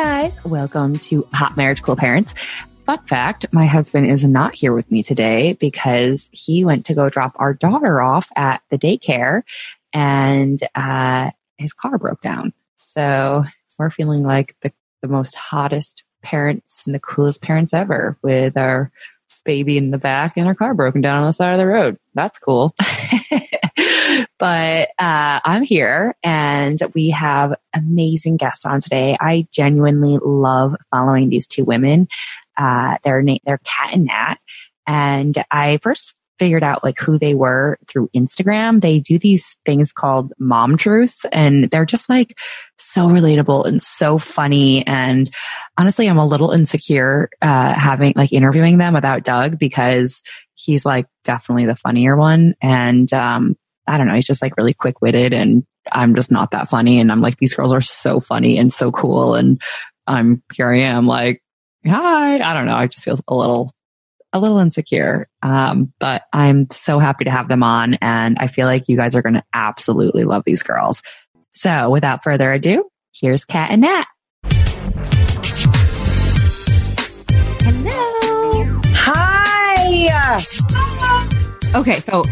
guys, welcome to Hot Marriage Cool Parents. Fun fact my husband is not here with me today because he went to go drop our daughter off at the daycare and uh, his car broke down. So we're feeling like the, the most hottest parents and the coolest parents ever with our baby in the back and our car broken down on the side of the road. That's cool. but uh, I'm here and we have amazing guests on today. I genuinely love following these two women. Uh, they're, na- they're Kat and Nat. And I first figured out like who they were through Instagram. They do these things called mom truths and they're just like so relatable and so funny. And honestly, I'm a little insecure, uh, having like interviewing them without Doug because he's like definitely the funnier one. And, um, I don't know, he's just like really quick witted and I'm just not that funny. And I'm like, these girls are so funny and so cool. And I'm here I am like, hi. I don't know. I just feel a little a little insecure. Um, but I'm so happy to have them on. And I feel like you guys are going to absolutely love these girls. So without further ado, here's Kat and Nat. Hello. Hi. Okay. So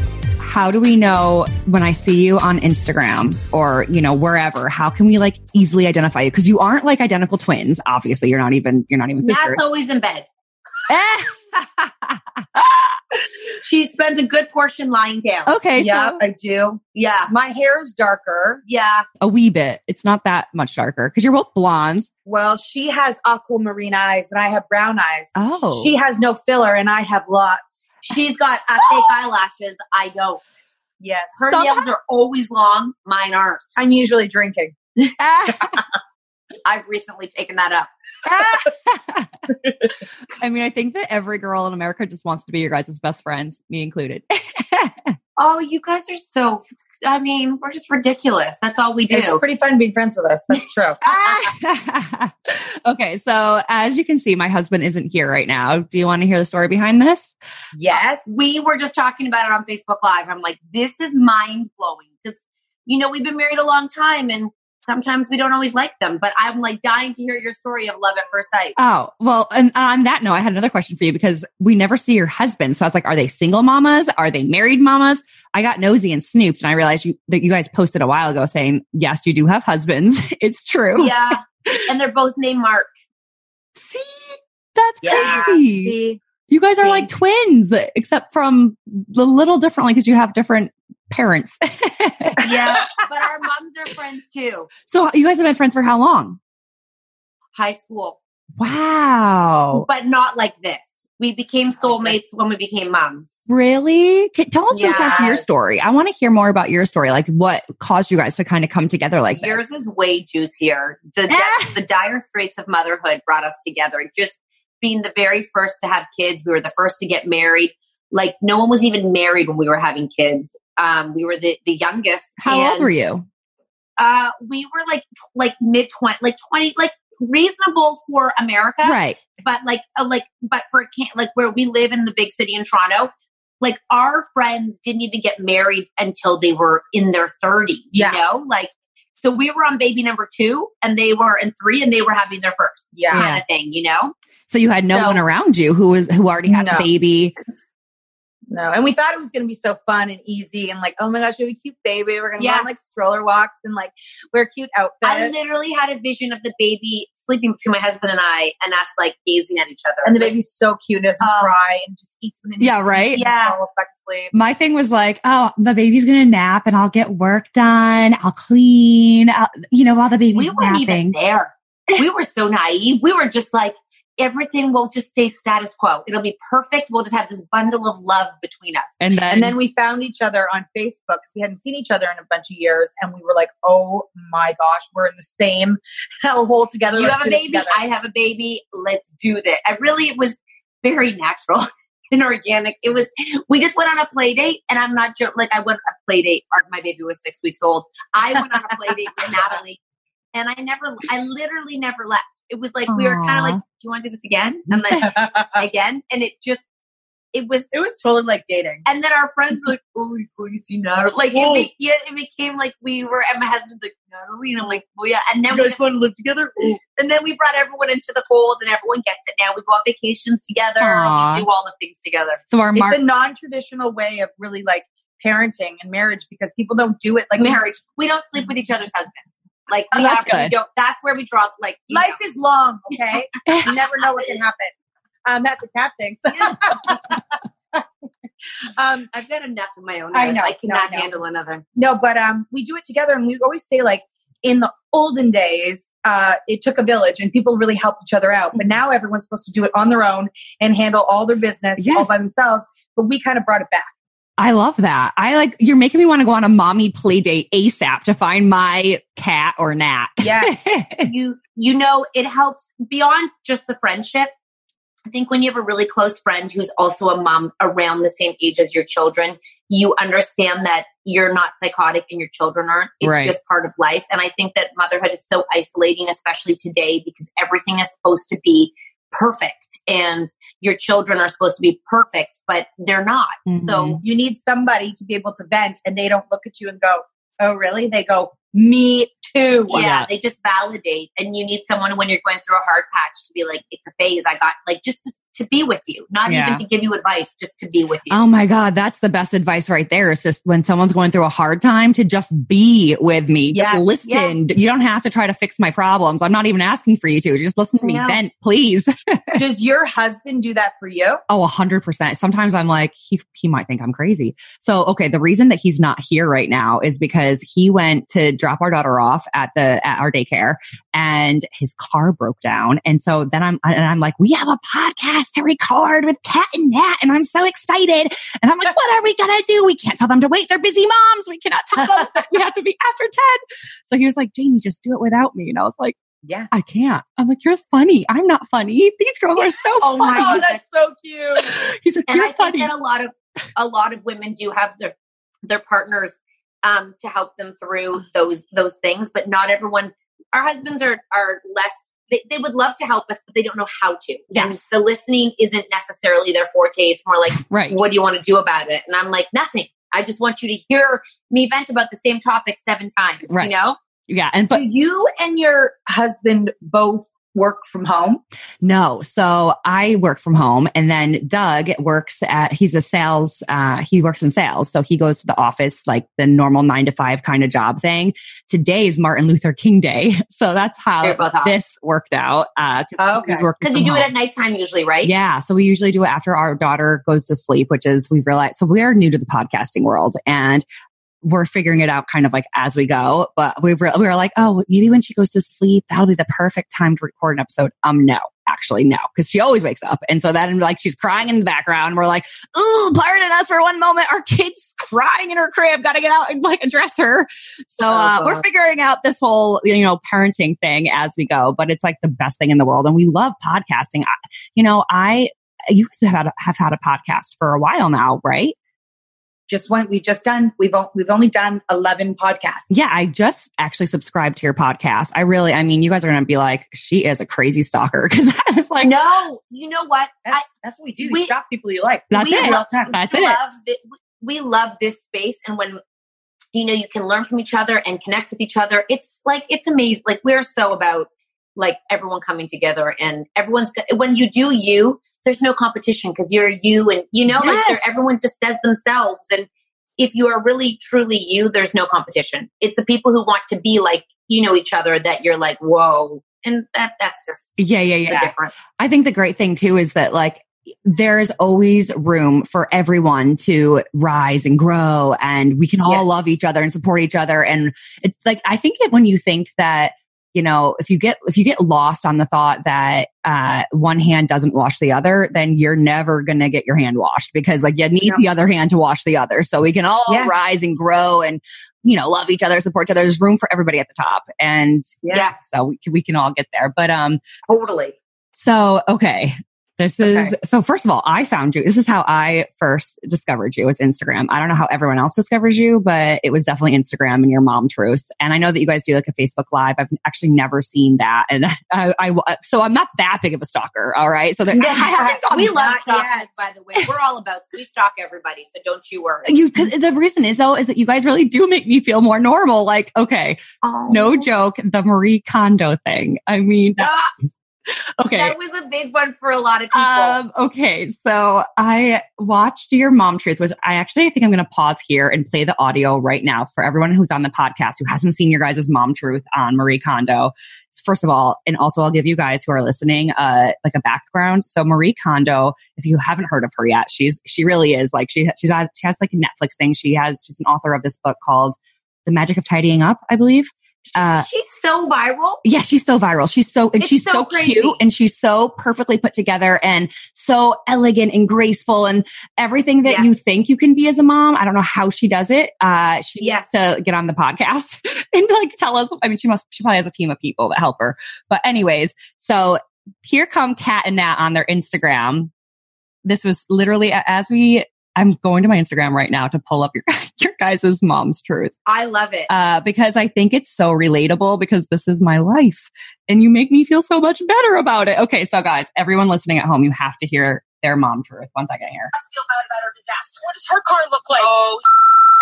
how do we know when I see you on Instagram or, you know, wherever, how can we like easily identify you? Cause you aren't like identical twins. Obviously, you're not even, you're not even sisters. Nat's always in bed. she spends a good portion lying down. Okay. Yeah, So I do. Yeah. My hair is darker. Yeah. a wee bit. It's not that much darker because you're both blondes. Well, she has aquamarine eyes and I have brown eyes. Oh. She has no filler and I have lots. She's got uh, fake eyelashes. I don't. Yes. Her Somehow- nails are always long. Mine aren't. I'm usually drinking. I've recently taken that up. I mean, I think that every girl in America just wants to be your guys' best friends, me included. Oh, you guys are so, I mean, we're just ridiculous. That's all we do. It's pretty fun being friends with us. That's true. okay, so as you can see, my husband isn't here right now. Do you want to hear the story behind this? yes. Uh, we were just talking about it on Facebook Live. I'm like, this is mind blowing because, you know, we've been married a long time and sometimes we don't always like them, but I'm like dying to hear your story of love at first sight. Oh, well, and on that note, I had another question for you because we never see your husband. So I was like, are they single mamas? Are they married mamas? I got nosy and snooped and I realized you, that you guys posted a while ago saying, yes, you do have husbands. it's true. Yeah. and they're both named Mark. See, that's Yeah. crazy. See, You guys are See? like twins, except from a little differently because you have different parents. Yeah. but our moms are friends too. so you guys have been friends for how long? High school, Wow. but not like this. We became soulmates when we became moms. Really? Can, tell us what's your story. I want to hear more about your story. Like what caused you guys to kind of come together like this? Yours is way juicier. The, Ah. the dire straits of motherhood brought us together. Just being the very first to have kids, we were the first to get married. Like no one was even married when we were having kids. Um, we were the, the youngest. How old were you? Uh, we were like like mid twenty, like twenty, like reasonable for America, Right. but like uh, like but for like where we live in the big city in Toronto. Like our friends didn't even get married until they were in their 30s, Yeah. you know? Like so we were on baby number 2 and they were in 3 and they were having their first Yeah. kind of thing, you know? So you had no So- one around you who was who already had a baby. No. And we thought it was going to be so fun and easy and like, oh my gosh, we have a cute baby. We're going to Yeah. go on like stroller walks and like wear cute outfits. I literally had a vision of the baby sleeping between my husband and I and us like gazing at each other. and the baby's so cute and doesn't Oh. cry and just eats when it Yeah, needs to right? Yeah. falls back to sleep. My thing was like, oh, the baby's gonna nap and I'll get work done. I'll clean. I'll, you know, while the baby's we weren't napping. even there. We were so naive. We were just like, everything will just stay status quo. It'll be perfect. We'll just have this bundle of love between us. And then, And then we found each other on Facebook because we hadn't seen each other in a bunch of years, and we were like, "Oh my gosh, we're in the same hellhole together." You Let's have a baby. I have a baby. Let's do this. I really, it was very natural and organic. It was, we just went on a play date and I'm not joking. Like I went on a play date. My baby was six weeks old. I went on a play date with Natalie and I never, I literally never left. It was like, we were kind of like, do you want to do this again? And then again. And it just, it was It was totally like dating. and then our friends were like, "Oh, you go, you see Natalie." Like it, oh. be, yeah, it became like we were, and my husband's like Natalie, and I'm like, "Well, yeah." And then we, guys want to live together? Oh. and then we brought everyone into the fold, and everyone gets it now. We go on vacations together. Aw. We do all the things together. So our mark. It's a non-traditional way of really like parenting and marriage because people don't do it like mm-hmm. Marriage. We don't sleep mm-hmm. with each other's husbands. Like Oh, we that's have to. We good. don't. That's where we draw. Like you Life is long, okay? you never know what can happen. Um, that's a cat thing. um. I've got enough of my own. I I know, I cannot no, no. handle another. no, but um, we do it together, and we always say like in the olden days, uh, it took a village, and people really helped each other out. But now everyone's supposed to do it on their own and handle all their business all by themselves. But we kind of brought it back. I love that. I like, you're making me want to go on a mommy play date ASAP to find my cat or gnat. Yes. you you know it helps beyond just the friendship i think when you have a really close friend who's also a mom around the same age as your children you understand that you're not psychotic and your children aren't it's Right. just part of life and i think that motherhood is so isolating especially today because everything is supposed to be perfect and your children are supposed to be perfect but they're not Mhm. so you need somebody to be able to vent, and they don't look at you and go, "Oh, really?" They go, "Me too." yeah, Yeah. they just validate and you need someone when you're going through a hard patch to be like it's a phase i got like just to, to be with you not Yeah. even to give you advice just to be with you Oh my God, that's the best advice right there. It's just when someone's going through a hard time to just be with me. Just Yes. listen. You don't have to try to fix my problems. I'm not even asking for you to. Just listen to me No. vent, please. Does your husband do that for you? Oh, a hundred percent. Sometimes I'm like, he, he might think I'm crazy. So, okay. The reason that he's not here right now is because he went to drop our daughter off at the, at our daycare and his car broke down. And so then I'm, and I'm like, we have a podcast to record with Kat and Nat. And I'm so excited. And I'm like, what are we going to do? We can't tell them to wait. They're busy moms. We cannot tell them that we have to be after 10. So he was like, Jamie, just do it without me. And I was like, Yeah. I can't. I'm like, you're funny. I'm not funny. These girls are so Oh funny. God, Oh, that's so cute. He's like, and you're i think that a lot of a lot of women do have their their partners um to help them through those those things but not everyone our husbands are are less they, they would love to help us but they don't know how to Yes. the listening isn't necessarily their forte it's more like right. what do you want to do about it and i'm like nothing i just want you to hear me vent about the same topic seven times Right. you know Yeah. And, but do you and your husband both work from home? no. So I work from home and then Doug works at, he's a sales, uh, he works in sales. So he goes to the office like the normal nine to five kind of job thing. Today is Martin Luther King Day. So that's how this worked out. Uh, 'cause Oh, okay. because you from do it at nighttime usually right Yeah. So we usually do it after our daughter goes to sleep, which is we've realized. So we are new to the podcasting world and we're figuring it out kind of like as we go. But we were, we were like, oh, maybe when she goes to sleep, that'll be the perfect time to record an episode. Um, no, actually, no, because she always wakes up. And so then like she's crying in the background. We're like, ooh, pardon us for one moment. Our kid's crying in her crib. Got to get out and like address her. So uh, Oh, we're figuring out this whole, you know, parenting thing as we go. But it's like the best thing in the world. And we love podcasting. I, you know, I, you guys have had, have had a podcast for a while now, right? Just went. We've just done. We've o- we've only done eleven podcasts. Yeah, I just actually subscribed to your podcast. I really, I mean, you guys are going to be like, she is a crazy stalker. Cause I was like, no you know what That's that's what we do. We, stop people you like. That's we it. Love, That's we it. Love thi- we love this space, and when you know you can learn from each other and connect with each other, it's like it's amazing. Like we're so about like everyone coming together and everyone's when you do you, there's no competition because you're you, and you know like Yes. they're- everyone just does themselves and. If you are really truly you, there's no competition. It's the people who want to be like you know each other that you're like, whoa, and that that's just yeah, yeah, the yeah. difference. I think the great thing too is that like, there's always room for everyone to rise and grow and we can all Yes. love each other and support each other. And it's like, I think it when you think that, you know, if you get, if you get lost on the thought that, uh, one hand doesn't wash the other, then you're never going to get your hand washed because like you need Yeah. the other hand to wash the other. So we can all Yes. rise and grow and, you know, love each other, support each other. There's room for everybody at the top. And yeah so we can, we can all get there. But, um, totally. so, okay. This is Okay. so. First of all, I found you. This is how I first discovered you. It was Instagram. I don't know how everyone else discovers you, but it was definitely Instagram and your mom truth. And I know that you guys do like a Facebook Live. I've actually never seen that, and I, I so I'm not that big of a stalker. All right, so there, I haven't gone we love stalkers, by the way. We're all about we stalk everybody, so don't you worry. you. 'cause The reason is though is that you guys really do make me feel more normal. Like, okay, Oh. no joke, the Marie Kondo thing. I mean, Ah, okay. That was a big one for a lot of people. Um, okay, so I watched your mom truth. Was I actually? I think I'm going to pause here and play the audio right now for everyone who's on the podcast who hasn't seen your guys' mom truth on Marie Kondo. First of all, and also I'll give you guys who are listening, uh, like a background. So Marie Kondo, if you haven't heard of her yet, she's she really is like she she's on, she has like a Netflix thing. She has she's an author of this book called The Magic of Tidying Up, I believe. Uh, She's so viral. yeah, she's so viral. She's so and It's she's so so, cute and she's so perfectly put together and so elegant and graceful and everything that Yes. you think you can be as a mom. I don't know how she does it. Uh she Yes. needs to get on the podcast and like tell us. I mean, she must she probably has a team of people that help her. But anyways, so here come Kat and Nat on their Instagram. This was literally as we I'm going to my Instagram right now to pull up your your guys' mom's truth I love it. uh, because I think it's so relatable because this is my life and you make me feel so much better about it. Okay. So guys, everyone listening at home, you have to hear their mom truth. One second here. I feel bad about her disaster. What does her car look like? Oh,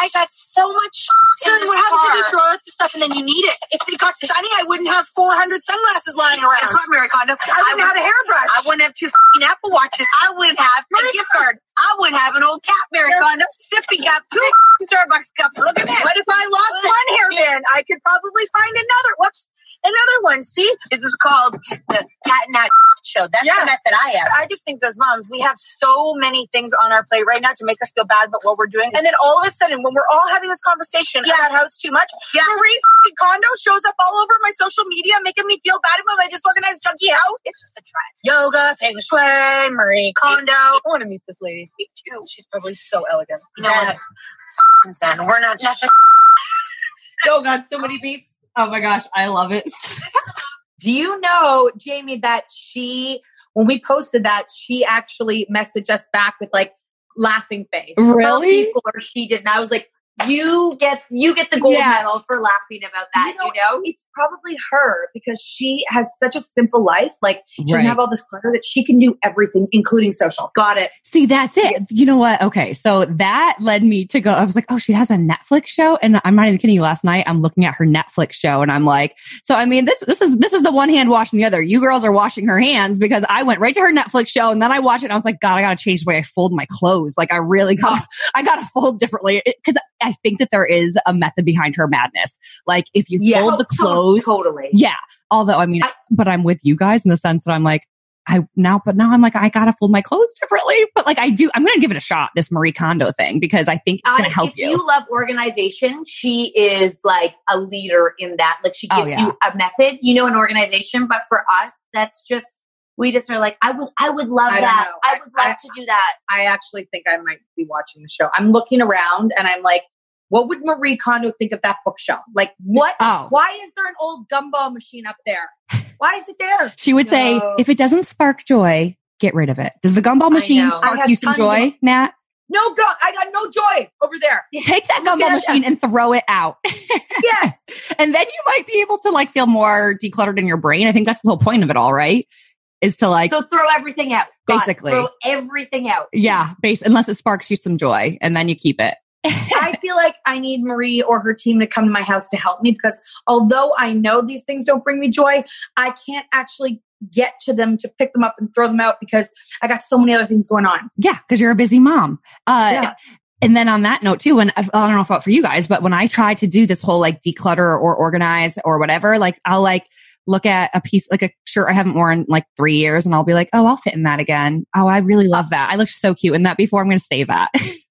I got so much in Then this what happens if you throw out the stuff and then you need it? If it got sunny, I wouldn't have 400 sunglasses lying around. Guess what, Marie Kondo? I wouldn't have a hairbrush. I wouldn't have two f***ing Apple Watches. I wouldn't have a gift card. I would have an old cap, Marie Kondo, sippy cup, two f***ing Starbucks cup. Look at this. What if I lost one hairband? I could probably find another. Whoops. Another one. See? This is called the Cat and Nat Show. That's Yeah. the method I have. I just think as moms, we have so many things on our plate right now to make us feel bad about what we're doing. And then all of a sudden, when we're all having this conversation Yeah. about how it's too much, Yeah. Marie Kondo shows up all over my social media, making me feel bad about my disorganized junky house. It's just a trend. Yoga, feng shui, Marie Kondo. I want to meet this lady. Me too. She's probably so elegant. You know what? We're not. Oh God, so many beats. Oh my gosh. I love it. Do you know, Jamie, that she, when we posted that, she actually messaged us back with like laughing face. Some Really? people or she did, and I was like, "You get, you get the gold Yeah. medal for laughing about that." You know, It's probably her because she has such a simple life. Like she doesn't have all this clutter that she can do everything, including social. got it. See, that's it. You know what? Okay. So that led me to go, I was like, oh, she has a Netflix show. And I'm not even kidding you. Last night, I'm looking at her Netflix show and I'm like, so I mean, this, this is, this is the one hand washing the other. You girls are washing her hands because I went right to her Netflix show and then I watched it and I was like, God, I got to change the way I fold my clothes. Like I really got, I got to fold differently because I think that there is a method behind her madness. Like if you Yeah. fold the clothes, totally. yeah. Although, I mean, I- but I'm with you guys in the sense that I'm like, I now, but now I'm like, I gotta fold my clothes differently. But like, I do, I'm gonna give it a shot, this Marie Kondo thing, because I think it's gonna help if you. you love organization, she is like a leader in that. Like she Oh, gives yeah. you a method, you know, an organization. But for us, that's just we just are like, I would, I would love I that. I I- would love I- to do that. I actually think I might be watching the show. I'm looking around and I'm like, what would Marie Kondo think of that bookshelf? Like, what? Oh. Why is there an old gumball machine up there? Why is it there? She would say, if it doesn't spark joy, get rid of it. Does the gumball machine know. Spark you some joy, of- Nat? No, go- I got no joy over there. Take that gumball machine and throw it out. Yes. and then you might be able to like feel more decluttered in your brain. I think that's the whole point of it all, right? Is to like, So throw everything out. Got it. Basically. throw everything out. yeah, base, unless it sparks you some joy and then you keep it. I feel like I need Marie or her team to come to my house to help me because although I know these things don't bring me joy, I can't actually get to them to pick them up and throw them out because I got so many other things going on. Yeah, because you're a busy mom. Uh, Yeah. And then on that note too, when I don't know about for you guys, but when I try to do this whole like declutter or organize or whatever, like I'll like look at a piece, like a shirt I haven't worn in like three years, and I'll be like, oh, I'll fit in that again. Oh, I really love that. I look so cute in that before. I'm going to save that.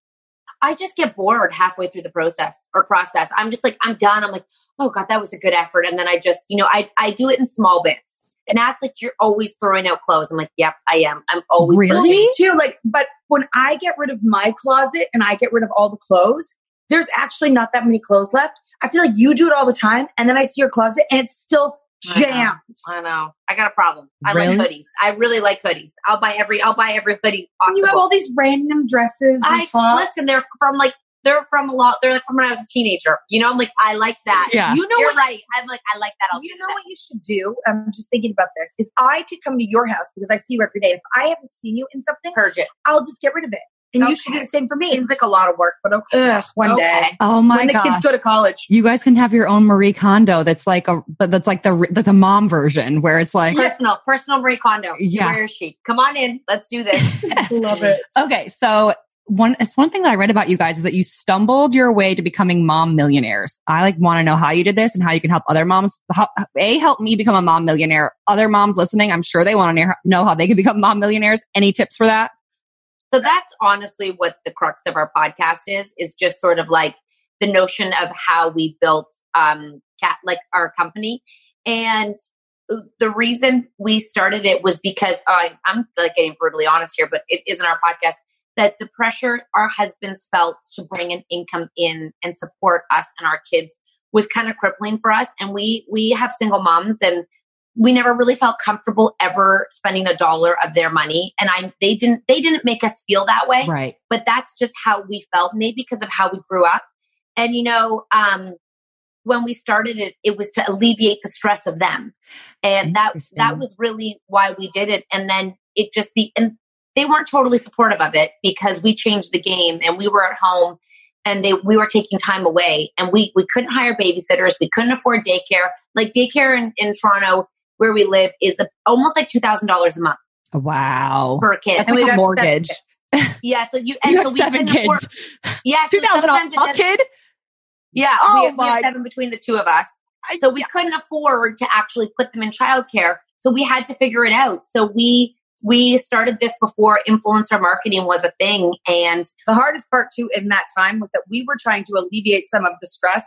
I just get bored halfway through the process or process. I'm just like, I'm done. I'm like, oh God, that was a good effort. And then I just, you know, I, I do it in small bits. And that's like, you're always throwing out clothes. I'm like, yep, I am. I'm always Really? Me too. Like, but when I get rid of my closet and I get rid of all the clothes, there's actually not that many clothes left. I feel like you do it all the time, and then I see your closet and it's still I know. jammed. I know. I got a problem. I Really? like hoodies. I really like hoodies. I'll buy every. I'll buy every hoodie. And You have all these random dresses and I tops. listen. They're from like they're from a lot. They're like from when I was a teenager. You know, I'm like I like that. Yeah. You know You're what? right. I'm like I like that. I'll you know that. what you should do? I'm just thinking about this. Is I could come to your house because I see you every day. If I haven't seen you in something, Purge it. I'll just get rid of it, and you should do the same for me. Seems like a lot of work, but okay. Ugh, one Okay. day Oh my when the gosh. kids go to college. you guys can have your own Marie Kondo. That's like a, but that's like the that's a mom version where it's like, Personal, personal Marie Kondo. Yeah. Where is she? Come on in. Let's do this. Love it. okay, so one it's one thing that I read about you guys is that you stumbled your way to becoming mom millionaires. I like want to know how you did this and how you can help other moms. How, a help me become a mom millionaire. Other moms listening, I'm sure they want to know how they can become mom millionaires. Any tips for that? So that's honestly what the crux of our podcast is, is just sort of like the notion of how we built um cat like our company. And the reason we started it was because uh, I'm like getting brutally honest here, but it isn't our podcast. That the pressure our husbands felt to bring an income in and support us and our kids was kind of crippling for us. And we we have single moms and we never really felt comfortable ever spending a dollar of their money. And i they didn't they didn't make us feel that way. Right. but that's just how we felt maybe because of how we grew up. And you know um when we started it it was to alleviate the stress of them. And that that was really why we did it. And then it just be and they weren't totally supportive of it because we changed the game and we were at home and they we were taking time away. And we we couldn't hire babysitters. We couldn't afford daycare. Like daycare in, in toronto where we live is a, almost like $2000 a month Wow. per kid That's like a mortgage. yeah so you and You so have we seven couldn't afford- kids. yeah so Two thousand a kid. Yeah, Oh we, have, we have my- seven between the two of us. So we couldn't afford to actually put them in childcare. So we had to figure it out. So we we started this before influencer marketing was a thing, and The hardest part too in that time was that we were trying to alleviate some of the stress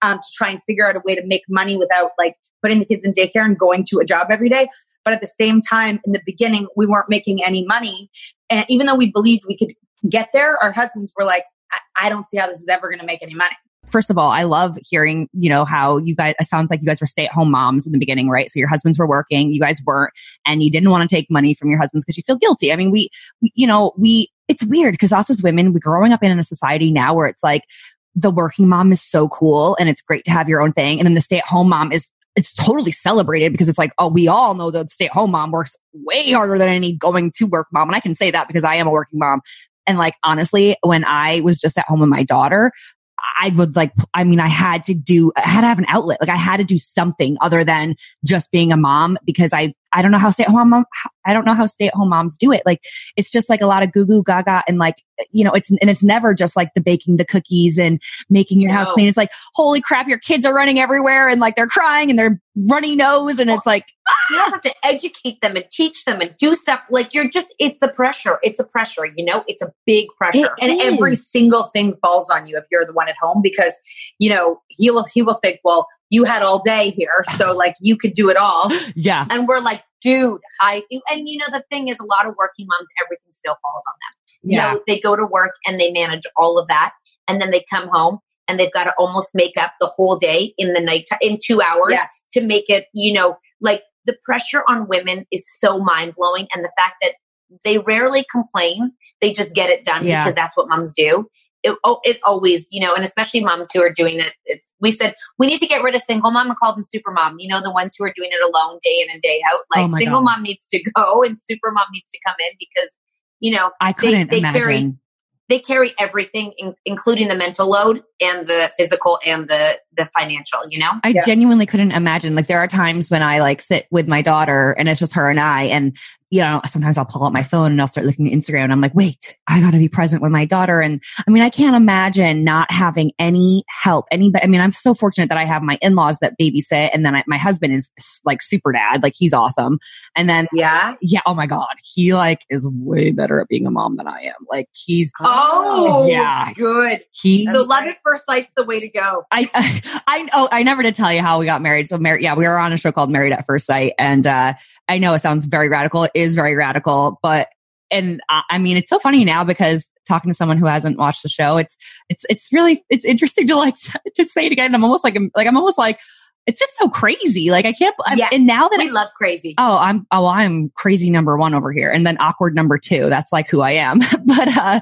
um, to try and figure out a way to make money without like putting the kids in daycare and going to a job every day. But at the same time, in the beginning, we weren't making any money. And even though we believed we could get there, our husbands were like, I, I don't see how this is ever going to make any money. First of all, I love hearing, you know, how you guys, it sounds like you guys were stay at home moms in the beginning, right? So your husbands were working, you guys weren't, and you didn't want to take money from your husbands because you feel guilty. I mean, we, we you know, we, it's weird because us as women, we're growing up in a society now where it's like the working mom is so cool and it's great to have your own thing. And then the stay at home mom is, it's totally celebrated because it's like, oh, we all know the stay at home mom works way harder than any going to work mom. And I can say that because I am a working mom. And like, honestly, when I was just at home with my daughter, I would like, I mean, I had to do, I had to have an outlet. Like I had to do something other than just being a mom because I, I don't know how stay at home mom, I don't know how stay at home moms do it. Like it's just like a lot of goo goo gaga and like, you know, it's, and it's never just like the baking the cookies and making your house clean. It's like, holy crap, your kids are running everywhere and like they're crying and they're runny nose and it's like, you ah! also have to educate them and teach them and do stuff. Like you're just, it's the pressure. It's a pressure. You know, it's a big pressure. and is. every single thing falls on you if you're the one at home because you know he will he will think well you had all day here so like you could do it all yeah. and we're like, dude, I. And you know, the thing is, a lot of working moms, everything still falls on them. Yeah. So they go to work and they manage all of that. And then they come home and they've got to almost make up the whole day in the night, in two hours Yes. to make it, you know, like the pressure on women is so mind blowing. And the fact that they rarely complain, they just get it done Yeah. because that's what moms do. It, oh, it always, you know, and especially moms who are doing it, it. We said we need to get rid of single mom and call them super mom. You know, the ones who are doing it alone day in and day out. Oh Like my single God. mom needs to go and super mom needs to come in because, you know, I couldn't they imagine. carry- they carry everything, in, including the mental load and the physical and the the financial. You know, I Yeah. genuinely couldn't imagine. Like there are times when I like sit with my daughter and it's just her and I and you know, sometimes I'll pull out my phone and I'll start looking at Instagram and I'm like, wait, I gotta be present with my daughter. And I mean, I can't imagine not having any help. Any, I mean, I'm so fortunate that I have my in-laws that babysit and then I, my husband is like super dad. Like he's awesome. And then, yeah yeah, oh my God, he like is way better at being a mom than I am. Like he's, Oh, yeah, good. he, so love at first sight's the way to go. I, I, oh, I never did tell you how we got married. So married, yeah, we were on a show called Married at First Sight. And, uh, I know it sounds very radical. It is very radical, but, and I, I mean, it's so funny now because talking to someone who hasn't watched the show, it's, it's, it's really, it's interesting to like, to say it again. I'm almost like, I'm, like, I'm almost like, it's just so crazy. Like I can't, I, Yes. and now that We I, love crazy. oh, I'm, oh, I'm crazy number one over here. And then awkward number two. That's like who I am. but, uh,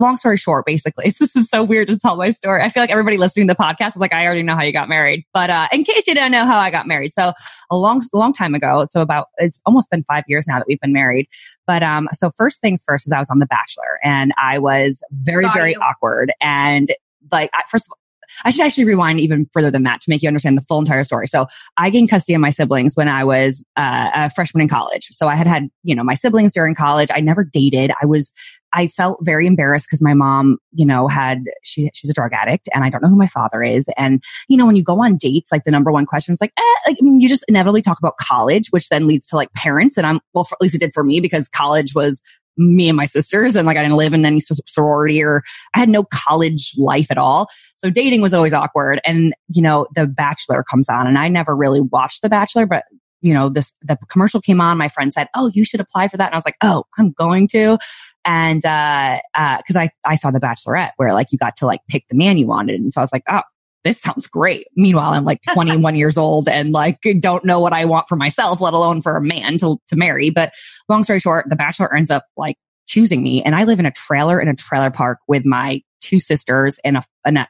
long story short, basically, this is so weird to tell my story. I feel like everybody listening to the podcast is like, I already know how you got married. But, uh, in case you don't know how I got married. So a long, long time ago. So about, it's almost been five years now that we've been married. But, um, so first things first is I was on The Bachelor and I was very, Got very awkward. And like, first of all, I should actually rewind even further than that to make you understand the full entire story. So I gained custody of my siblings when I was uh, a freshman in college. So I had had, you know, my siblings during college. I never dated. I was, I felt very embarrassed because my mom, you know, had, she, she's a drug addict and I don't know who my father is. And, you know, when you go on dates, like the number one question is like, eh, like, I mean, you just inevitably talk about college, which then leads to like parents. And I'm, well, for, at least it did for me because college was me and my sisters and like I didn't live in any sorority or I had no college life at all. So dating was always awkward. And, you know, The Bachelor comes on and I never really watched The Bachelor, but you know, this, the commercial came on. My friend said, Oh, you should apply for that. And I was like, Oh, I'm going to. And, uh, uh, cause I, I saw The Bachelorette where like you got to like pick the man you wanted. And so I was like, Oh, this sounds great. Meanwhile, I'm like 21 years old and like don't know what I want for myself, let alone for a man to, to marry. But long story short, The Bachelor ends up like choosing me and I live in a trailer in a trailer park with my two sisters and a, and a,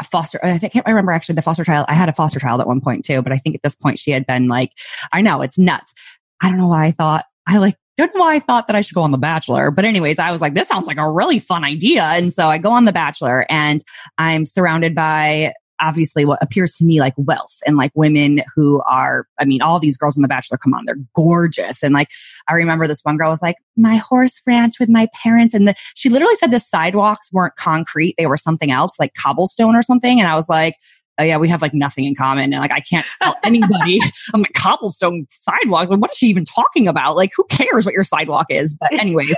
a foster, I can't remember actually the foster child. I had a foster child at one point too, but I think at this point she had been like, I know it's nuts. I don't know why I thought, I like, don't know why I thought that I should go on The Bachelor. But anyways, I was like, this sounds like a really fun idea. And so I go on The Bachelor and I'm surrounded by obviously what appears to me like wealth and like women who are, I mean, all these girls on The Bachelor come on, they're gorgeous. And like, I remember this one girl was like, my horse ranch with my parents. And the, she literally said the sidewalks weren't concrete. They were something else, like cobblestone or something. And I was like, oh yeah, we have like nothing in common. And like, I can't tell anybody, I'm like, cobblestone sidewalks. Like, what is she even talking about? Like, who cares what your sidewalk is? But anyways,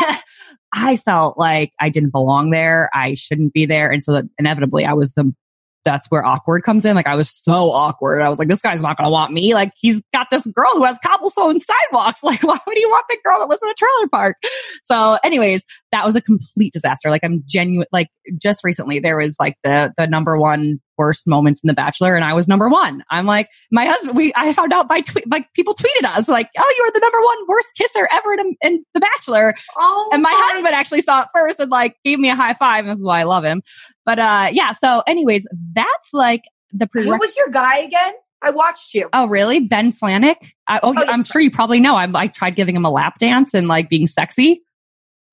I felt like I didn't belong there. I shouldn't be there. And so that inevitably I was the, that's where awkward comes in. Like I was so awkward. I was like, this guy's not going to want me. Like he's got this girl who has cobblestone sidewalks. Like why would he want the girl that lives in a trailer park? So anyways, that was a complete disaster. Like I'm genuine, like just recently there was like the, the number one worst moments in The Bachelor and I was number one. I'm like, my husband, we, I found out by tweet, like people tweeted us like, oh, you were the number one worst kisser ever in, in The Bachelor. Oh, And my husband actually saw it first and like gave me a high five. And this is why I love him. But, uh, yeah. So anyways, that's like the Who prerequisite. was your guy again? I watched you. Oh, really? Ben Flajnik? I, oh, Oh, yeah. I'm sure you probably know. I, I tried giving him a lap dance and like being sexy.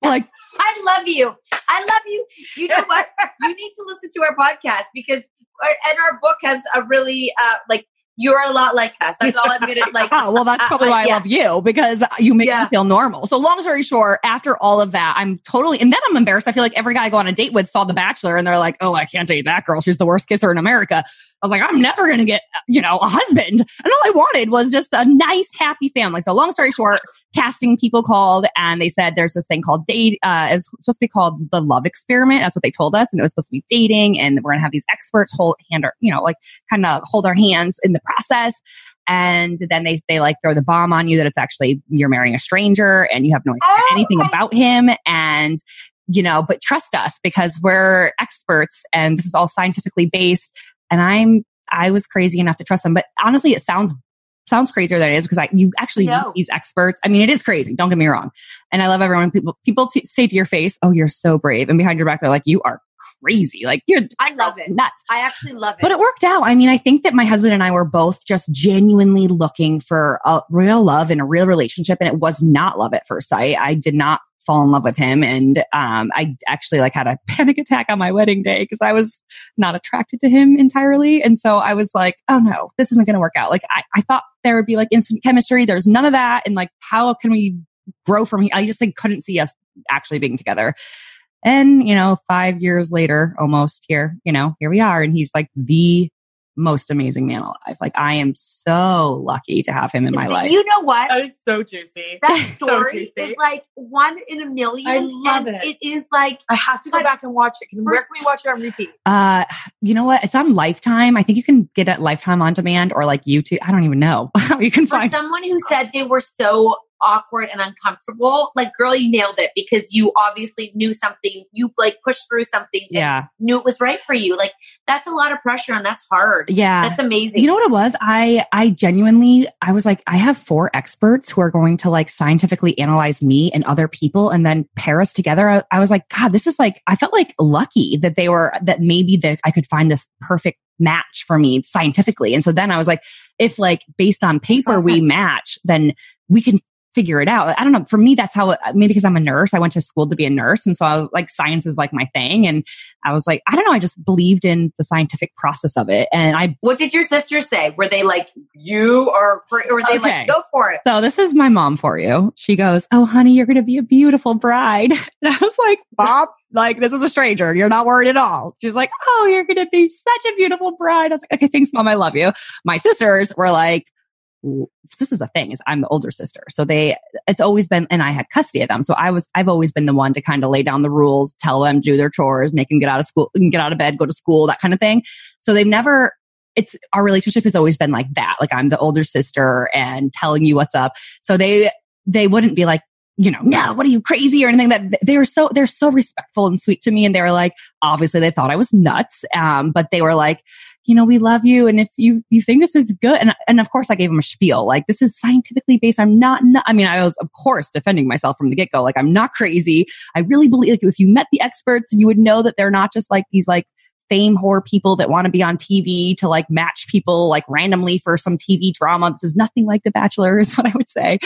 Like, I love you. I love you. You know what? you need to listen to our podcast because, and our book has a really, uh, like, you're a lot like us. That's all I'm gonna like. oh, well, that's uh, probably uh, why I yeah. love you because you make Yeah. me feel normal. So long story short, after all of that, I'm totally, and then I'm embarrassed. I feel like every guy I go on a date with saw The Bachelor and they're like, oh, I can't date that girl. She's the worst kisser in America. I was like, I'm never going to get, you know, a husband. And all I wanted was just a nice, happy family. So long story short, casting people called and they said there's this thing called date, uh, it's supposed to be called the love experiment. That's what they told us. And it was supposed to be dating and we're going to have these experts hold hand our, you know, like kind of hold our hands in the process. And then they, they like throw the bomb on you that it's actually you're marrying a stranger and you have no idea Oh anything my- about him. And, you know, but trust us because we're experts and this is all scientifically based. And I'm, I was crazy enough to trust them. But honestly, it sounds, sounds crazier than it is because I, you actually No. meet these experts. I mean, it is crazy. Don't get me wrong. And I love everyone. People, people t- say to your face, Oh, you're so brave. And behind your back, they're like, you are crazy. Like you're I love it. nuts. I actually love it. But it worked out. I mean, I think that my husband and I were both just genuinely looking for a real love and a real relationship. And it was not love at first sight. I did not fall in love with him. And, um, I actually like had a panic attack on my wedding day because I was not attracted to him entirely. And so I was like, oh no, this isn't going to work out. Like I, I thought there would be like instant chemistry. There's none of that. And like, how can we grow from here? I just like couldn't see us actually being together. And, you know, five years later, almost here, you know, here we are. And he's like the most amazing man alive. Like I am so lucky to have him in my life. You know what? That is so juicy. That So story juicy. is like one in a million. I love and it. It is like I have to go back and watch it. Can, where First- can we watch it on repeat? Uh, you know what? It's on Lifetime. I think you can get it Lifetime on demand or like YouTube. I don't even know how you can for find. someone who said they were so awkward and uncomfortable, like, girl, you nailed it because you obviously knew something. You like pushed through something. Yeah. Knew it was right for you. Like, that's a lot of pressure and that's hard. Yeah. That's amazing. You know what it was? I I genuinely I was like, I have four experts who are going to like scientifically analyze me and other people and then pair us together. I, I was like, God, this is like I felt like lucky that they were that maybe that I could find this perfect match for me scientifically. And so then I was like, if like based on paper we sense. match, then we can figure it out. I don't know. For me, that's how, it, maybe because I'm a nurse, I went to school to be a nurse. And so I was like, science is like my thing. And I was like, I don't know. I just believed in the scientific process of it. And I what did your sisters say? Were they like, you are, or were they Okay. like, go for it? So this is my mom for you. She goes, Oh, honey, you're going to be a beautiful bride. And I was like, Mom, like, this is a stranger. You're not worried at all. She's like, Oh, you're going to be such a beautiful bride. I was like, Okay, thanks, mom. I love you. My sisters were like, this is the thing is I'm the older sister. So they, it's always been, and I had custody of them. So I was, I've always been the one to kind of lay down the rules, tell them, do their chores, make them get out of school, get out of bed, go to school, that kind of thing. So they've never, it's our relationship has always been like that. Like I'm the older sister and telling you what's up. So they, they wouldn't be like, you know, no, what are you crazy or anything that they were so, they're so respectful and sweet to me. And they were like, obviously they thought I was nuts. Um, but they were like, you know, we love you. And if you, you think this is good. And, and of course I gave him a spiel. Like this is scientifically based. I'm not, nu- I mean, I was of course defending myself from the get go. Like I'm not crazy. I really believe like if you met the experts, you would know that they're not just like these like fame whore people that want to be on TV to like match people like randomly for some TV drama. This is nothing like The Bachelor is what I would say.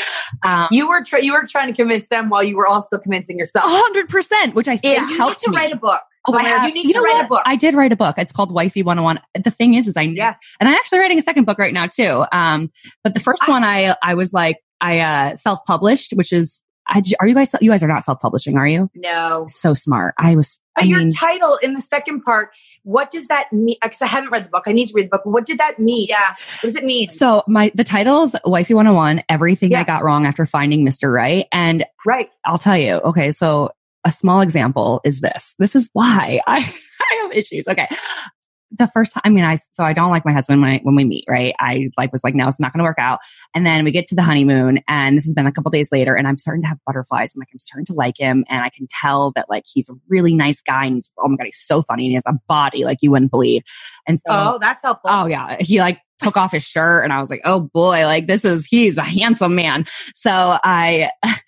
Um, You were tr- you were trying to convince them while you were also convincing yourself. hundred percent, which I think Yeah, helped to me. write a book. Oh, I You have. need you to know write what? a book. I did write a book. It's called Wifey 101. The thing is, is I Yes. and I'm actually writing a second book right now too. Um, but the first one I, I was like, I, uh, self-published, which is, I, are you guys, you guys are not self-publishing, are you? No. So smart. I was, I your mean, title in the second part, what does that mean? Because I haven't read the book. I need to read the book. What did that mean? Yeah. What does it mean? so my, the title is Wifey 101, everything I got wrong after finding Mr. Right. And right. I'll tell you. Okay. So a small example is this. This is why I, I have issues. Okay. The first time, I mean, I, so I don't like my husband when, I, when we meet, right? I like was like, no, it's not going to work out. And then we get to the honeymoon and this has been a couple days later and I'm starting to have butterflies. I'm like, I'm starting to like him. And I can tell that like he's a really nice guy and he's, oh my God, he's so funny and he has a body like you wouldn't believe. And so, Oh, that's helpful. Oh yeah. He like took off his shirt and I was like, oh boy, like this is, he's a handsome man. So I,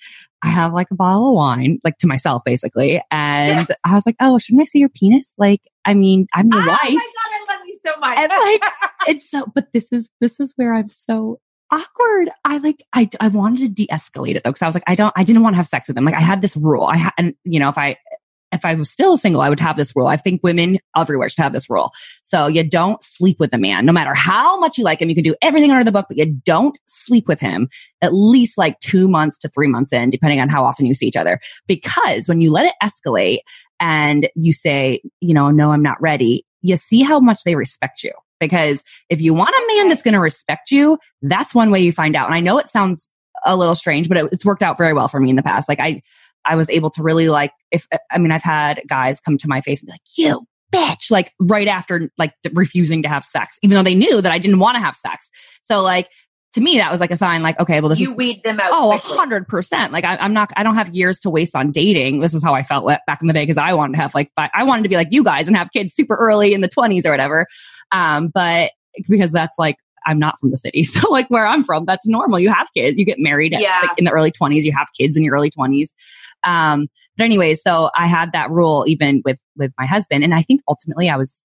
I have like a bottle of wine, like to myself basically. And Yes. I was like, oh, shouldn't I see your penis? Like, I mean, I'm your Oh wife. my god, I love you so much. And like, it's so, but this is, this is where I'm so awkward. I like, I, I wanted to de-escalate it though. Cause I was like, I don't, I didn't want to have sex with him. Like I had this rule. I had, and you know, if I, if I was still single, I would have this rule. I think women everywhere should have this rule. So you don't sleep with a man, no matter how much you like him. You can do everything under the book, but you don't sleep with him at least like two months to three months in, depending on how often you see each other. Because when you let it escalate and you say, you know, no, I'm not ready, you see how much they respect you. Because if you want a man that's going to respect you, that's one way you find out. And I know it sounds a little strange, but it, it's worked out very well for me in the past. Like I, I was able to really like, if, I mean, I've had guys come to my face and be like, you bitch, like right after like refusing to have sex, even though they knew that I didn't want to have sex. So like, to me, that was like a sign like, okay, well, this you is, weed them out. Oh, a hundred percent. Like I, I'm not, I don't have years to waste on dating. This is how I felt back in the day because I wanted to have like, I wanted to be like you guys and have kids super early in the twenties or whatever. Um, but because that's like, I'm not from the city. So like where I'm from, that's normal. You have kids, you get married at, like, in the early twenties, you have kids in your early twenties. Um, but anyway, so I had that rule even with, with my husband. And I think ultimately I was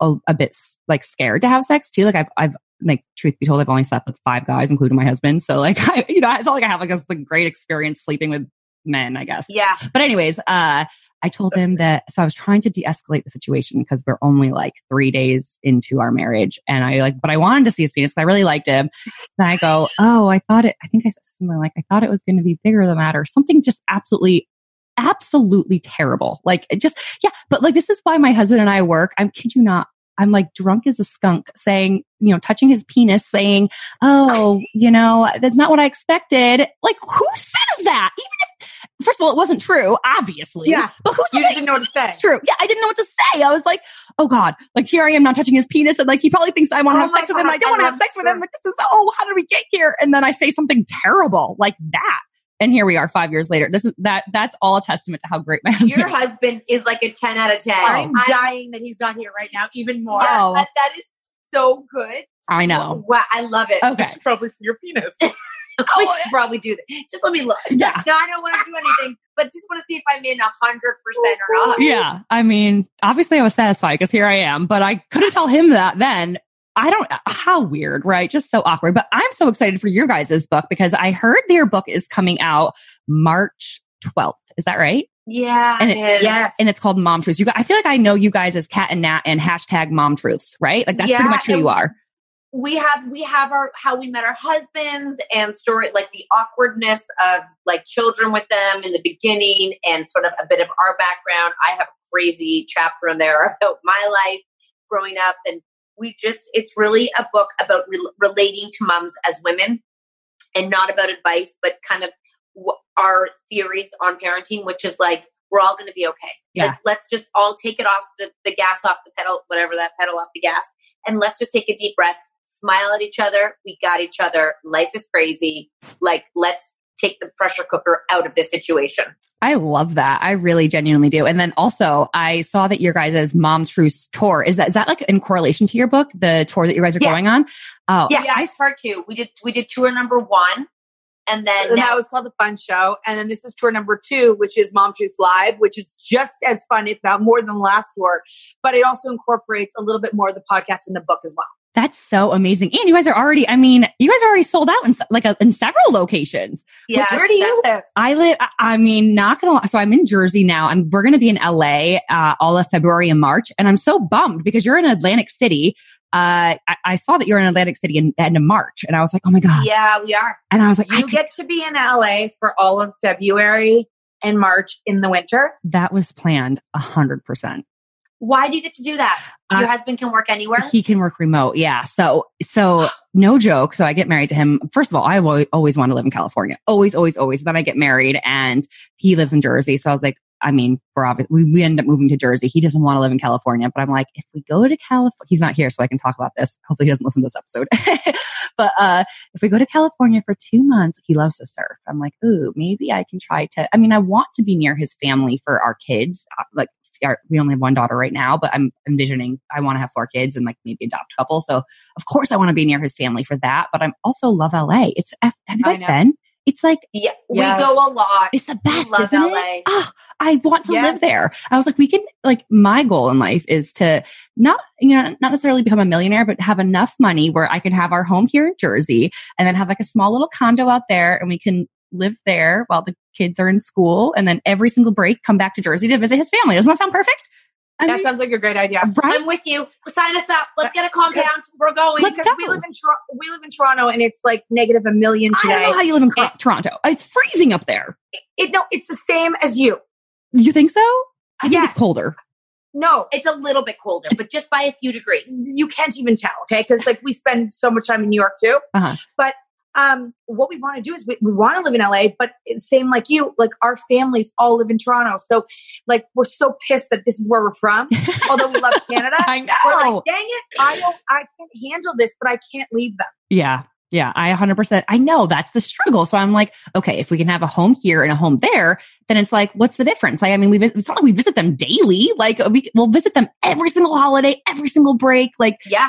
a, a bit like scared to have sex too. Like I've, I've, like truth be told, I've only slept with five guys, including my husband. So like, I, you know, it's not like I have like a, a great experience sleeping with men, I guess. Yeah. But anyways, uh, I told him that, so I was trying to de-escalate the situation because we're only like three days into our marriage. And I like, but I wanted to see his penis because I really liked him. Then I go, oh, I thought it, I think I said something like, I thought it was going to be bigger than that or something just absolutely, absolutely terrible. Like it just, yeah. But like, this is why my husband and I work. I'm kid you not. I'm like drunk as a skunk saying, you know, touching his penis saying, oh, you know, that's not what I expected. Like who says that? Even if, first of all, it wasn't true, obviously. Yeah. But who's You to just say didn't know what to say. it's true? Yeah, I didn't know what to say. I was like, oh God, like here I am not touching his penis. And like, he probably thinks I want to Oh have sex with him. I don't want to have sex with him. Like, this is, oh, how did we get here? And then I say something terrible like that. And here we are five years later. This is that, that's all a testament to how great my husband Your husband is like a 10 out of 10. I'm I- dying that he's not here right now, even more. Yeah, Oh. that- that is so good. I know. Wow, I love it. Okay. should probably see your penis. Oh, we eh. should probably do that. Just let me look. Yeah. No, I don't want to do anything, but just want to see if I'm in a hundred percent or not. Yeah. I mean, obviously I was satisfied because here I am, but I couldn't tell him that then. I don't, how weird, right? Just so awkward. But I'm so excited for your guys' book because I heard their book is coming out March 12th. Is that right? Yeah, And it it- is. Yes. And it's called Mom Truths. You guys, I feel like I know you guys as Cat and Nat and hashtag Mom Truths, right? Like that's Yeah, pretty much who and- you are. We have we have our how we met our husbands and story like the awkwardness of like children with them in the beginning and sort of a bit of our background. I have a crazy chapter in there about my life growing up and we just it's really a book about re- relating to moms as women and not about advice but kind of w- our theories on parenting which is like we're all going to be okay Yeah. like, let's just all take it off the, the gas off the pedal whatever that pedal off the gas and let's just take a deep breath smile at each other we got each other life is crazy like let's take the pressure cooker out of this situation I love that. I really genuinely do. And then also I saw that your guys' Mom Truths tour, is that, is that like in correlation to your book, the tour that you guys are Yeah. going on? Oh, Yeah. yeah i part two we did we did tour number one and then and now that was called the Fun Show. And then this is tour number two, which is Mom Truth Live, which is just as fun, if not more than the last tour. But it also incorporates a little bit more of the podcast in the book as well. That's so amazing. And you guys are already, I mean, you guys are already sold out in like a, in several locations. yeah Where do you live? I live, I- I mean, not gonna lie. So I'm in Jersey now and we're going to be in LA, uh, all of February and March. And I'm so bummed because you're in Atlantic City. Uh, I, I saw that you're in Atlantic City in end of March and I was like, oh my God. yeah we are And I was like, I You could- get to be in LA for all of February and March in the winter. that was planned a hundred percent. Why do you get to do that your Uh, husband can work anywhere He can work remote. Yeah. So, so no joke. So I get married to him. First of all, I always, always want to live in California. Always, always, always. Then I get married and he lives in Jersey. So I was like, I mean, for obvious, we, we end up moving to Jersey. He doesn't want to live in California, but I'm like, if we go to California, he's not here, so I can talk about this. Hopefully he doesn't listen to this episode. but, uh, if we go to California for two months, he loves to surf. I'm like, ooh, maybe I can try to, I mean, I want to be near his family for our kids. Uh, Like, our, we only have one daughter right now, but I'm envisioning I want to have four kids and like maybe adopt a couple. So of course I want to be near his family for that. But I'm also love LA. It's have you guys been? It's like yeah Yes. we go a lot it's the best, love isn't LA. it? Oh, I want to Yes. live there. I was like, we can like my goal in life is to not you know not necessarily become a millionaire, but have enough money where I can have our home here in Jersey and then have like a small little condo out there, and we can live there while the kids are in school, and then every single break come back to Jersey to visit his family. Doesn't that sound perfect? I That mean, sounds like a great idea. right? i'm with you sign us up let's get a compound We're going because go. we live in Tor- we live in Toronto and it's like negative a million I don't know how you live in Cor- Toronto. It's freezing up there. It no, it's the same as you. You think so? I think Yes. it's colder. No, it's a little bit colder but just by a few degrees you can't even tell, okay? Because like we spend so much time in New York too. Uh-huh. But um, what we want to do is we, we want to live in LA, but same like you, like our families all live in Toronto. So like we're so pissed that this is where we're from. Although we love Canada, I we're like, dang it, I don't, I can't handle this, but I can't leave them. yeah. Yeah. I 100%. I know that's the struggle. So I'm like, okay, if we can have a home here and a home there, then it's like, what's the difference? Like, I mean, we, it's not like we visit them daily. Like we, we'll visit them every single holiday, every single break. Like, yeah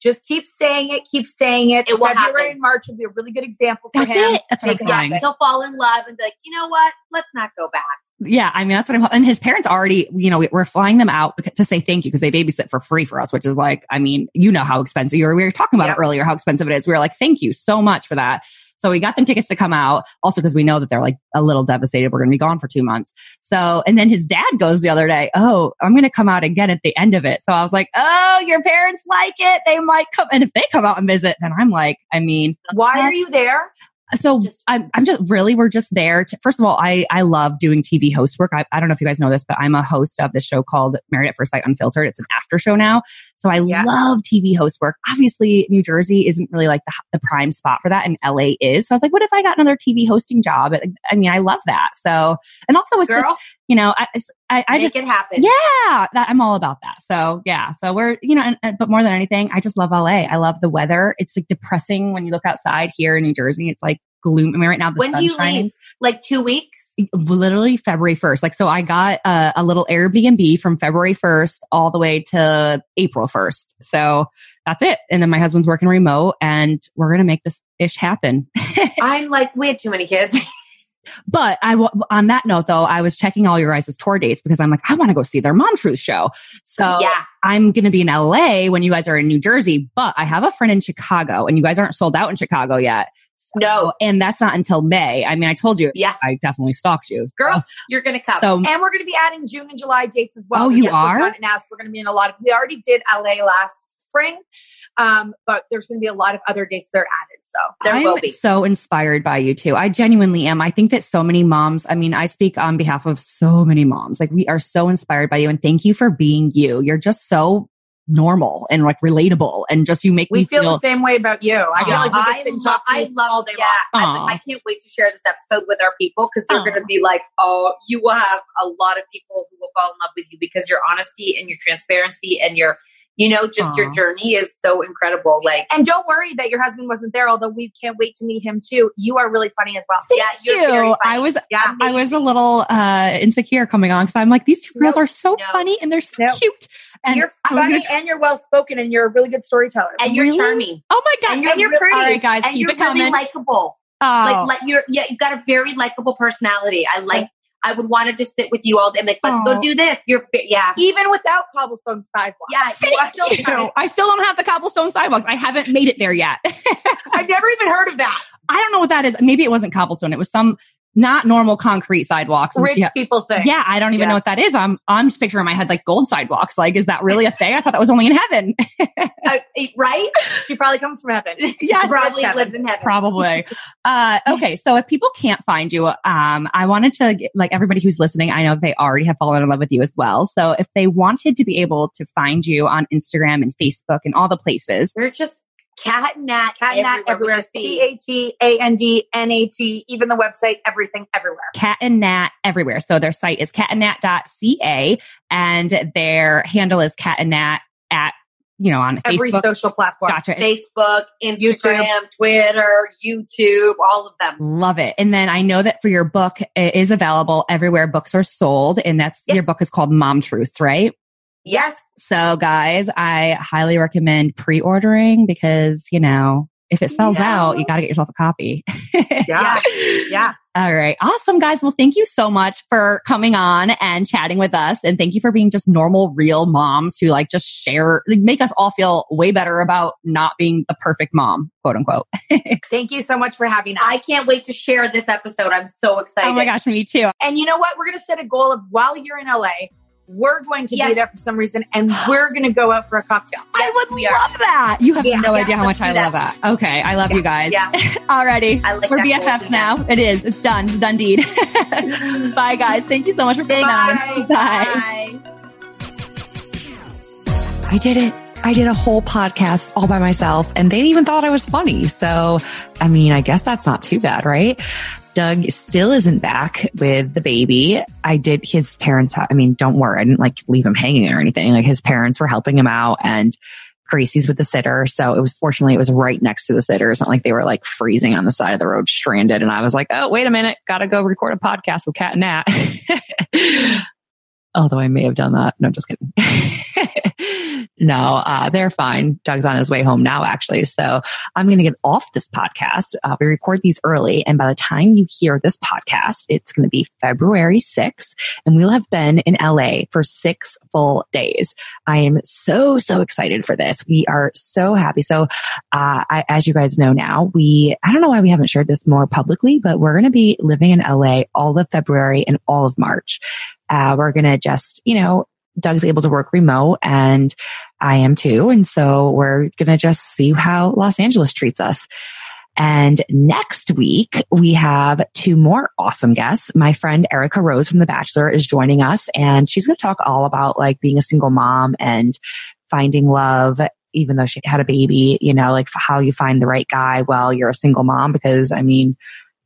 Just keep saying it, keep saying it. It will February happen. and March will be a really good example for that's him. it. That's what I'm Make it he'll fall in love and be like you know what let's not go back Yeah, I mean that's what I'm. And his parents already, you know, we- we're flying them out to say thank you because they babysit for free for us, which is like, I mean, you know how expensive. You were, we were talking about Yep. it earlier, how expensive it is. We were like, thank you so much for that. So we got them tickets to come out, also because we know that they're like a little devastated. We're going to be gone for two months. So, and then his dad goes the other day, oh, I'm going to come out again at the end of it. So I was like, oh, your parents like it. They might come, and if they come out and visit, then I'm like, I mean, Why are you there? So Just- I'm, I'm just really, we're just there to, first of all, I, I love doing TV host work. I, I don't know if you guys know this, but I'm a host of the show called Married at First Sight Unfiltered. It's an after show now. So I Yeah. love TV host work. Obviously, New Jersey isn't really like the, the prime spot for that and LA is. So I was like, what if I got another TV hosting job? I mean, I love that. So, and also it's Girl, just, you know, I, I, I make just, it happen. yeah, that I'm all about that. So yeah, so we're you know, and, and- but more than anything, I just love LA. I love the weather. It's like depressing when you look outside here in New Jersey. It's like gloom. I mean, right now the When do you shining. leave? Like two weeks? Literally February first. Like so, I got a, a little Airbnb from February first all the way to April first. So that's it. And then my husband's working remote, and we're gonna make this ish happen. I'm like, we had too many kids. But I, w- on that note though, I was checking all your guys' tour dates because I'm like, I want to go see their mom truth show. So yeah. I'm going to be in LA when you guys are in New Jersey, but I have a friend in Chicago and you guys aren't sold out in Chicago yet. So- No. And that's not until May. I mean, I told you, Yeah. I definitely stalked you. Girl, you're going to come. So, And we're going to be adding June and July dates as well. Oh, you Yes, are? done And asked, we're going to be in a lot of, we already did LA last spring. Um, but there's going to be a lot of other dates that are added. So there I'm will be. so inspired by you too. I genuinely am. I think that so many moms, I mean, I speak on behalf of so many moms. Like we are so inspired by you and thank you for being you. You're just so normal and like relatable and just you make we me feel, feel the same way about you. I feel like we I, could sit and lo- talk to I love all day yeah, long. I, I can't wait to share this episode with our people because they're going to be like, oh, you will have a lot of people who will fall in love with you because your honesty and your transparency and your, you know, just your journey is so incredible. Like, And don't worry that your husband wasn't there, although we can't wait to meet him too. You are really funny as well. yeah, you're very funny. I was Yeah. I was a little uh insecure coming on because I'm like, these two girls are so No. funny and they're so cute. And you're funny and you're well spoken and you're a really good storyteller. and you're Really? charming. oh my god, And you're, and you're pretty. All right, guys, and keep you're it coming. really likable. Oh. Like, like you're, yeah, you've got a very likable personality. I like, I would want to just sit with you all day. and be like, let's Aw. go do this. You're, yeah. Even without cobblestone sidewalks. Yeah, Thank you. I still don't have the cobblestone sidewalks. I haven't made it there yet. I've never even heard of that. I don't know what that is. Maybe it wasn't cobblestone. It was some not normal concrete sidewalks. Rich ha- people thing. yeah, I don't even Yeah. know what that is. I'm I'm just picturing in my head like gold sidewalks. Like, is that really a thing? I thought that was only in heaven. Uh, right? She probably comes from heaven. Yeah, Probably heaven. lives in heaven. Probably. Uh, okay. So if people can't find you, um, I wanted to, get- like everybody who's listening, I know they already have fallen in love with you as well. So if they wanted to be able to find you on Instagram and Facebook and all the places, We're just cat and nat, Cat and Nat everywhere. with a C. C A T A N D N A T. Even the website, everything, everywhere. Cat and Nat everywhere. So their site is catandnat.ca and their handle is cat and nat at, you know, on Every Facebook. social platform. Gotcha. Facebook, Instagram, YouTube. Twitter, YouTube, all of them. Love it. And then I know that for your book, it is available everywhere books are sold. And that's Yes. your book is called Mom Truths, right? Yes. So guys, I highly recommend pre-ordering because, you know, if it sells Yeah. out, you got to get yourself a copy. Yeah. Yeah. All right. Awesome guys. Well, thank you so much for coming on and chatting with us. And thank you for being just normal, real moms who like just share, like, make us all feel way better about not being the perfect mom, quote unquote. Thank you so much for having us. I can't wait to share this episode. I'm so excited. oh my gosh, me too. and you know what? We're going to set a goal of while you're in LA, we're going to be Yes. there for some reason and we're going to go out for a cocktail. I would love that. You have Yeah, no yeah, idea how much I that. love that. Okay. I love you guys. Yeah. Alrighty. I like We're BFFs now. It is. It's done. It's done deed. Bye guys. Thank you so much for being on. Bye. Bye. Bye. I did it. I did a whole podcast all by myself and they even thought I was funny. So, I mean, I guess that's not too bad, right? Doug still isn't back with the baby. I did his parents. I mean, don't worry. I didn't like leave him hanging or anything. Like his parents were helping him out and Gracie's with the sitter. So it was fortunately, it was right next to the sitter. It's not like they were like freezing on the side of the road, stranded. And I was like, oh, wait a minute. Got to go record a podcast with Cat and Nat. Although I may have done that. No, just kidding. no, uh, they're fine. Doug's on his way home now, actually. So I'm going to get off this podcast. Uh, we record these early. And by the time you hear this podcast, it's going to be February 6th and we'll have been in LA for six full days. I am so, so excited for this. We are so happy. So, uh, I, as you guys know now, we, I don't know why we haven't shared this more publicly, but we're going to be living in LA all of February and all of March. Uh, we're going to just, you know, Doug's able to work remote and I am too. And so we're going to just see how Los Angeles treats us. And next week, we have two more awesome guests. My friend Erica Rose from The Bachelor is joining us and she's going to talk all about like being a single mom and finding love even though she had a baby, you know, like how you find the right guy while you're a single mom. Because I mean,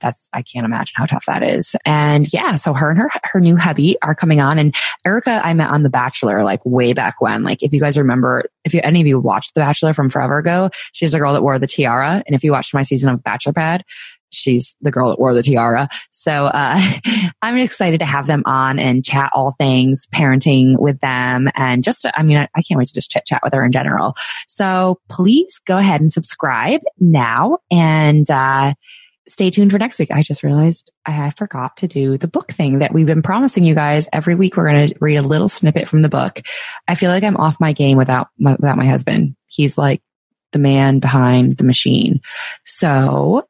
that's I can't imagine how tough that is. And yeah, so her and her her new hubby are coming on. And Erica, I met on The Bachelor like way back when. Like if you guys remember, if you any of you watched The Bachelor from forever ago, she's the girl that wore the tiara. And if you watched my season of Bachelor Pad, she's the girl that wore the tiara. So uh, I'm excited to have them on and chat all things parenting with them. And just, I mean, I, I can't wait to just chit chat with her in general. So please go ahead and subscribe now. And uh, stay tuned for next week. I just realized I forgot to do the book thing that we've been promising you guys. Every week we're going to read a little snippet from the book. I feel like I'm off my game without my, without my husband. He's like the man behind the machine. So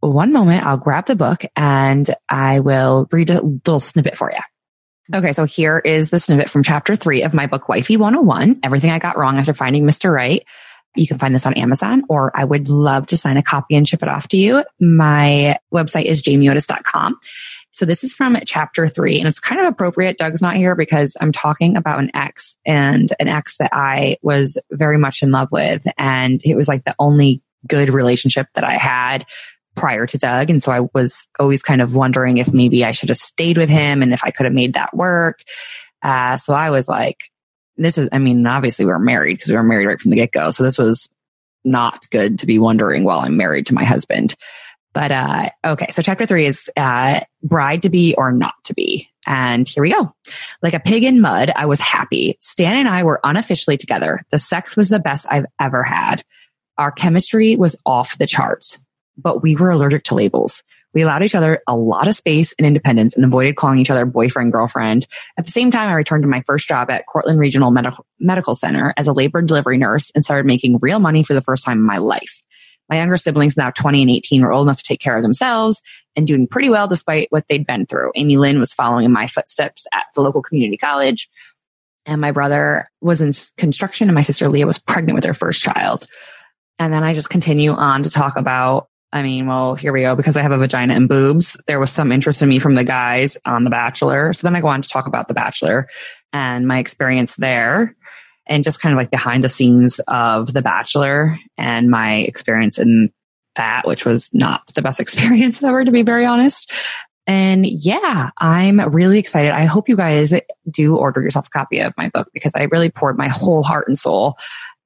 one moment, I'll grab the book and I will read a little snippet for you. Okay, so here is the snippet from chapter three of my book, Wifey 101, Everything I Got Wrong After Finding Mr. Right. You can find this on Amazon or I would love to sign a copy and ship it off to you. My website is jamieotis.com. So this is from chapter three and it's kind of appropriate. Doug's not here because I'm talking about an ex and an ex that I was very much in love with. And it was like the only good relationship that I had prior to Doug. And so I was always kind of wondering if maybe I should have stayed with him and if I could have made that work. Uh, so I was like, this is, I mean, obviously we were married because we were married right from the get go. So this was not good to be wondering while I'm married to my husband. But, uh, okay. So chapter three is, uh, bride to be or not to be. And here we go. Like a pig in mud, I was happy. Stan and I were unofficially together. The sex was the best I've ever had. Our chemistry was off the charts, but we were allergic to labels. We allowed each other a lot of space and independence and avoided calling each other boyfriend, girlfriend. At the same time, I returned to my first job at Cortland Regional Medical, Medical Center as a labor and delivery nurse and started making real money for the first time in my life. My younger siblings, now 20 and 18, were old enough to take care of themselves and doing pretty well despite what they'd been through. Amy Lynn was following in my footsteps at the local community college. And my brother was in construction and my sister Leah was pregnant with her first child. And then I just continue on to talk about I mean, well, here we go. Because I have a vagina and boobs, there was some interest in me from the guys on The Bachelor. So then I go on to talk about The Bachelor and my experience there and just kind of like behind the scenes of The Bachelor and my experience in that, which was not the best experience ever, to be very honest. And yeah, I'm really excited. I hope you guys do order yourself a copy of my book because I really poured my whole heart and soul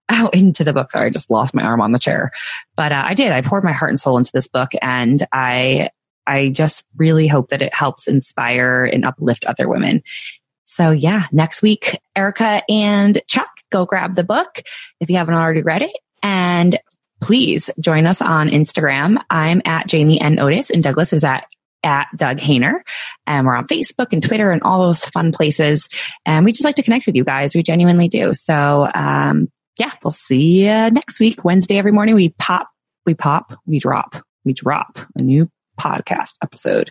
out into the book. Sorry, I just lost my arm on the chair. But uh, I did. I poured my heart and soul into this book and I I just really hope that it helps inspire and uplift other women. So yeah, next week, Erica and Chuck go grab the book if you haven't already read it. And please join us on Instagram. I'm at Jamie N. Otis and Douglas is at at Doug Hehner. And we're on Facebook and Twitter and all those fun places. And we just like to connect with you guys. We genuinely do. So, um, yeah, we'll see you next week. Wednesday every morning we pop, we pop, we drop, we drop a new podcast episode.